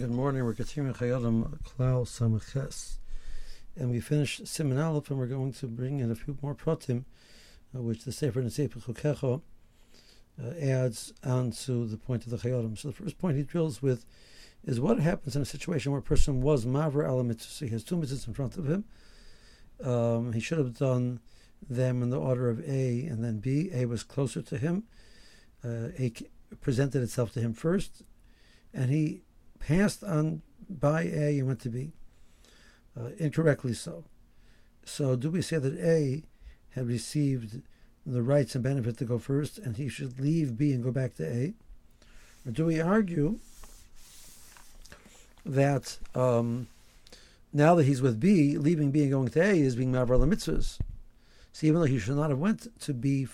Good morning. We're continuing Chayadim Klal Samaches. And we finished Siman Aleph, and we're going to bring in a few more pratim, uh, which the Sefer Nesefer Chukecha uh, adds on to the point of the Chayadim. So the first point he drills with is what happens in a situation where a person was Maver al mitzvah. He has two mitzvahs in front of him. Um, he should have done them in the order of A and then B. A was closer to him. Uh, A presented itself to him first, and he passed on by A and went to B. Uh, incorrectly so. So, do we say that A had received the rights and benefit to go first, and he should leave B and go back to A? Or do we argue that um, now that he's with B, leaving B and going to A is being Mavar mitzvahs? So, even though he should not have went to B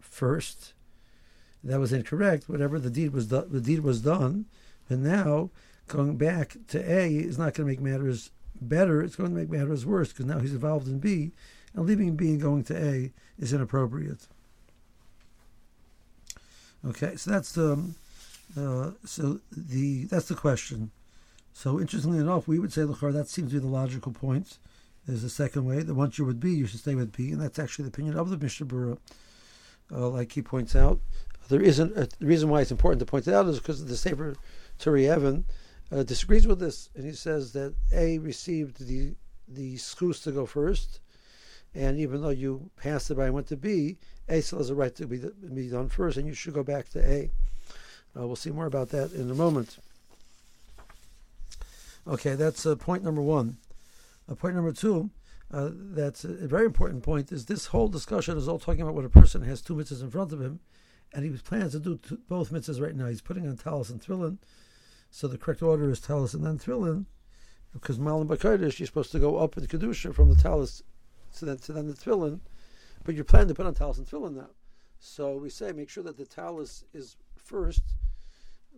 first, that was incorrect. Whatever the deed was, do- the deed was done, and now going back to A is not going to make matters better. It's going to make matters worse because now he's involved in B, and leaving B and going to A is inappropriate. Okay, so that's the um, uh, so the that's the question. So interestingly enough, we would say Lachar, that seems to be the logical point. There's a second way that once you're with B, you should stay with B, and that's actually the opinion of the Mishnah Berurah. Uh, like he points out, there isn't a, the reason why it's important to point it out is because the Sefer Turei Even uh, disagrees with this, and he says that A received the the schus to go first, and even though you passed it by and went to B, A still has a right to be, be done first, and you should go back to A. Uh, we'll see more about that in a moment. Okay, that's uh, point number one. Uh, point number two, uh, that's a, a very important point, is this whole discussion is all talking about when a person has two mitzvahs in front of him, and he plans to do two, both mitzvahs right now. He's putting on talis and tefillin, so the correct order is talis and then tefillin, because maalin b'kodesh you're supposed to go up in kedusha from the talis to then to then the tefillin, but you're planning to put on talis and tefillin now. So we say make sure that the talis is first,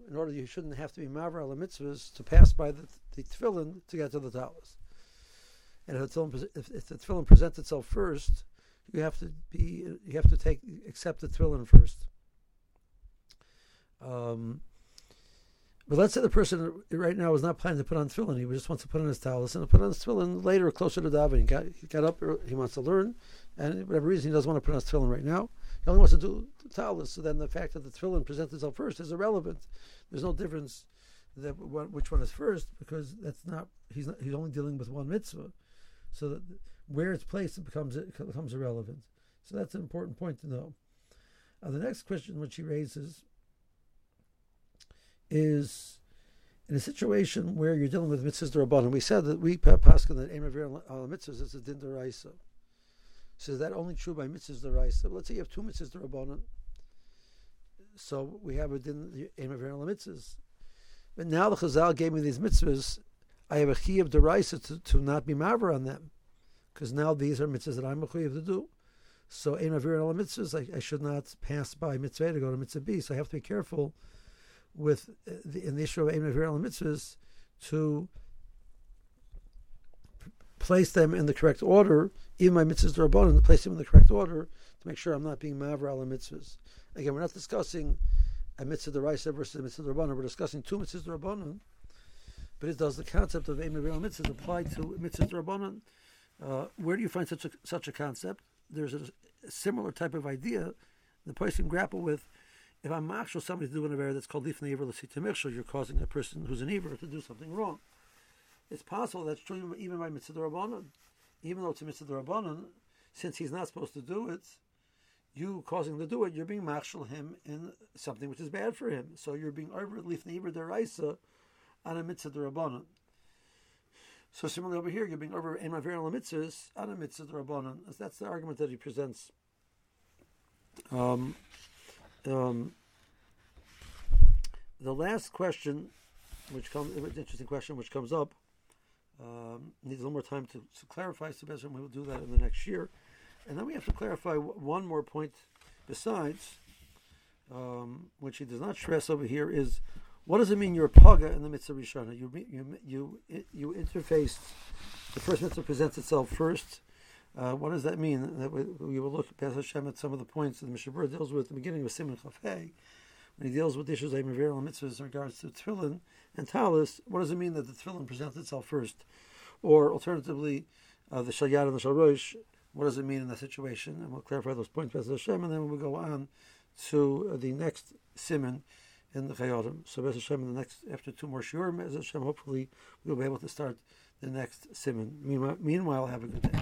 in order you shouldn't have to be maver al mitzvahs to pass by the, the tefillin to get to the talis. And if the, tefillin, if, if the tefillin presents itself first, you have to be you have to take accept the tefillin first. Um, but let's say the person right now is not planning to put on tefillin; he just wants to put on his talis and put on his tefillin later, closer to davening. He got, he got up, he wants to learn, and whatever reason he doesn't want to put on his tefillin right now. He only wants to do the talis. So then the fact that the tefillin presents itself first is irrelevant. There's no difference that which one is first because that's not he's not, he's only dealing with one mitzvah. So that where it's placed it becomes it becomes irrelevant. So that's an important point to know. Uh, the next question which he raises is in a situation where you're dealing with mitzvahs derabbanan. We said that we paskin that aim al uh, mitzvahs is a din deraisa. So is that only true by mitzvahs deraisa? Let's say you have two mitzvahs derabbanan. So we have a din aim al mitzvahs. But now the Chazal gave me these mitzvahs. I have a chi of deraisa to, to not be maver on them, because now these are mitzvahs that I'm a chi to do. So aim al mitzvahs, I, I should not pass by mitzvah to go to mitzvah B. So I have to be careful with the, in the issue of Ein Maviral mitzvahs to place them in the correct order, even my mitzvahs rabbanon, to place them in the correct order to make sure I'm not being Maviral mitzvahs. Again, we're not discussing a mitzvah deraisa versus a mitzvah rabbanon. We're discussing two mitzvahs rabbanon, but it does the concept of Ein Maviral mitzvahs apply to mitzvahs rabbanon. Uh, where do you find such a, such a concept? There's a, a similar type of idea the person grapple with if I'm machshel somebody to do an avera that's called lifnei iver l'sitamichshel, you're causing a person who's an iver to do something wrong. It's possible that's true even by mitzvah rabbanon. Even though it's a mitzvah rabbanon, since he's not supposed to do it, you causing to do it, you're being machshel him in something which is bad for him. So you're being over lifnei iver deraisa on a mitzvah rabbanon. So similarly over here, you're being over in maver mitzvahs on a mitzvah rabbanon. That's the argument that he presents. Um, um, the last question, which comes, an interesting question, which comes up, um, needs a little more time to, to clarify. So, we will do that in the next year, and then we have to clarify one more point. Besides, um, which he does not stress over here, is what does it mean you're a paga in the mitzvah rishana? You you you you interface. The first mitzvah presents itself first. Uh, what does that mean? That we, we will look past Hashem at some of the points that the Mishnah deals with at the beginning of Siman Chafei, when he deals with issues like Mavir mitzvahs in regards to tefillin, and talis, what does it mean that the tefillin presents itself first? Or alternatively, uh, the shalyad and the shalrosh, what does it mean in that situation? And we'll clarify those points by Hashem, and then we'll go on to uh, the next siman in the Chayodim. So Bez Hashem, in the next, after two more shiurim, Bez Hashem, hopefully we'll be able to start the next siman. Meanwhile have a good day.